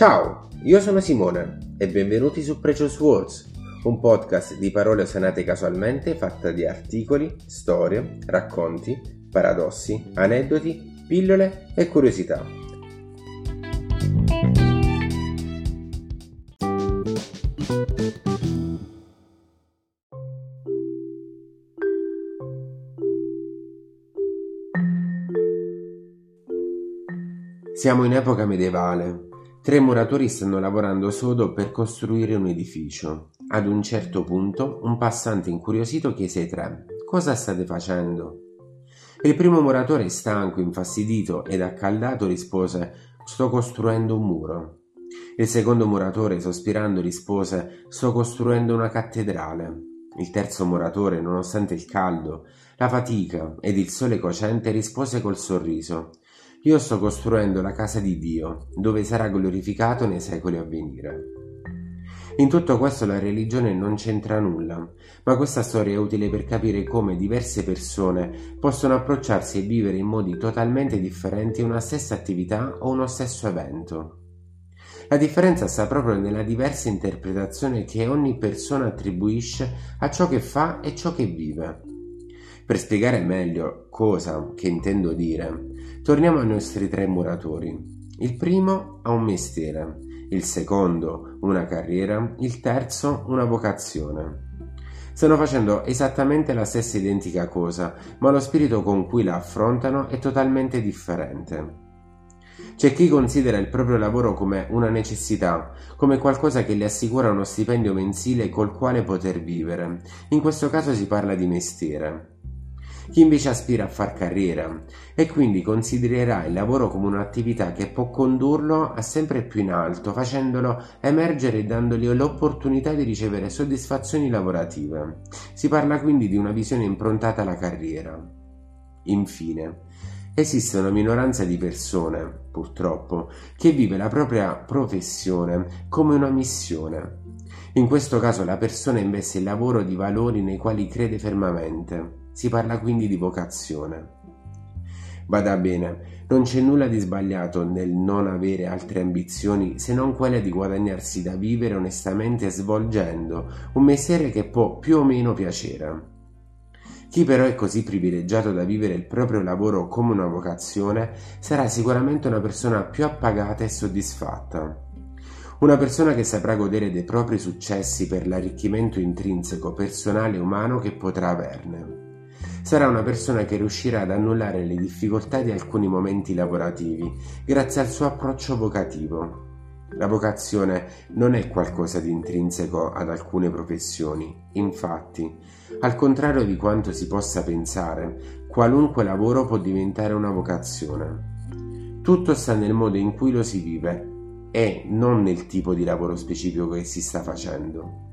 Ciao, io sono Simone e benvenuti su Precious Words, un podcast di parole usate casualmente fatta di articoli, storie, racconti, paradossi, aneddoti, pillole e curiosità. Siamo in epoca medievale. Tre muratori stanno lavorando sodo per costruire un edificio. Ad un certo punto, un passante incuriosito chiese ai tre: Cosa state facendo? Il primo muratore, stanco, infastidito ed accaldato, rispose: Sto costruendo un muro. Il secondo muratore, sospirando, rispose: Sto costruendo una cattedrale. Il terzo muratore, nonostante il caldo, la fatica ed il sole cocente, rispose col sorriso: io sto costruendo la casa di Dio, dove sarà glorificato nei secoli a venire. In tutto questo la religione non c'entra nulla, ma questa storia è utile per capire come diverse persone possono approcciarsi e vivere in modi totalmente differenti una stessa attività o uno stesso evento. La differenza sta proprio nella diversa interpretazione che ogni persona attribuisce a ciò che fa e ciò che vive. Per spiegare meglio cosa che intendo dire, torniamo ai nostri tre muratori. Il primo ha un mestiere, il secondo una carriera, il terzo una vocazione. Stanno facendo esattamente la stessa identica cosa, ma lo spirito con cui la affrontano è totalmente differente. C'è chi considera il proprio lavoro come una necessità, come qualcosa che le assicura uno stipendio mensile col quale poter vivere. In questo caso si parla di mestiere chi invece aspira a far carriera e quindi considererà il lavoro come un'attività che può condurlo a sempre più in alto, facendolo emergere e dandogli l'opportunità di ricevere soddisfazioni lavorative. Si parla quindi di una visione improntata alla carriera. Infine, esiste una minoranza di persone, purtroppo, che vive la propria professione come una missione. In questo caso la persona investe il lavoro di valori nei quali crede fermamente si parla quindi di vocazione. Bada bene, non c'è nulla di sbagliato nel non avere altre ambizioni se non quelle di guadagnarsi da vivere onestamente svolgendo un mestiere che può più o meno piacere. Chi però è così privilegiato da vivere il proprio lavoro come una vocazione sarà sicuramente una persona più appagata e soddisfatta. Una persona che saprà godere dei propri successi per l'arricchimento intrinseco, personale e umano che potrà averne. Sarà una persona che riuscirà ad annullare le difficoltà di alcuni momenti lavorativi grazie al suo approccio vocativo. La vocazione non è qualcosa di intrinseco ad alcune professioni, infatti, al contrario di quanto si possa pensare, qualunque lavoro può diventare una vocazione. Tutto sta nel modo in cui lo si vive e non nel tipo di lavoro specifico che si sta facendo.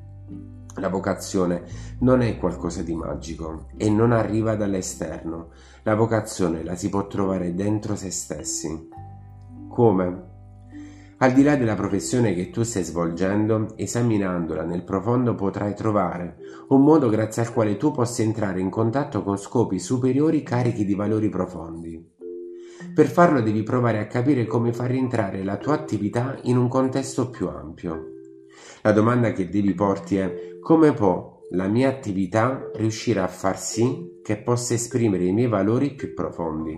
La vocazione non è qualcosa di magico e non arriva dall'esterno. La vocazione la si può trovare dentro se stessi. Come? Al di là della professione che tu stai svolgendo, esaminandola nel profondo potrai trovare un modo grazie al quale tu possa entrare in contatto con scopi superiori carichi di valori profondi. Per farlo devi provare a capire come far rientrare la tua attività in un contesto più ampio. La domanda che devi porti è come può la mia attività riuscire a far sì che possa esprimere i miei valori più profondi?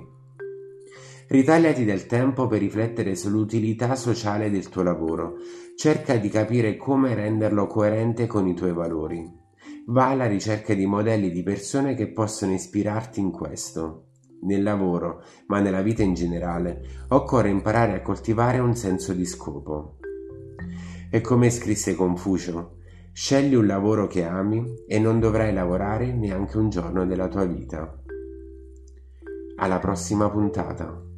Ritagliati del tempo per riflettere sull'utilità sociale del tuo lavoro. Cerca di capire come renderlo coerente con i tuoi valori. Va alla ricerca di modelli di persone che possono ispirarti in questo. Nel lavoro, ma nella vita in generale, occorre imparare a coltivare un senso di scopo. E come scrisse Confucio, scegli un lavoro che ami e non dovrai lavorare neanche un giorno della tua vita. Alla prossima puntata.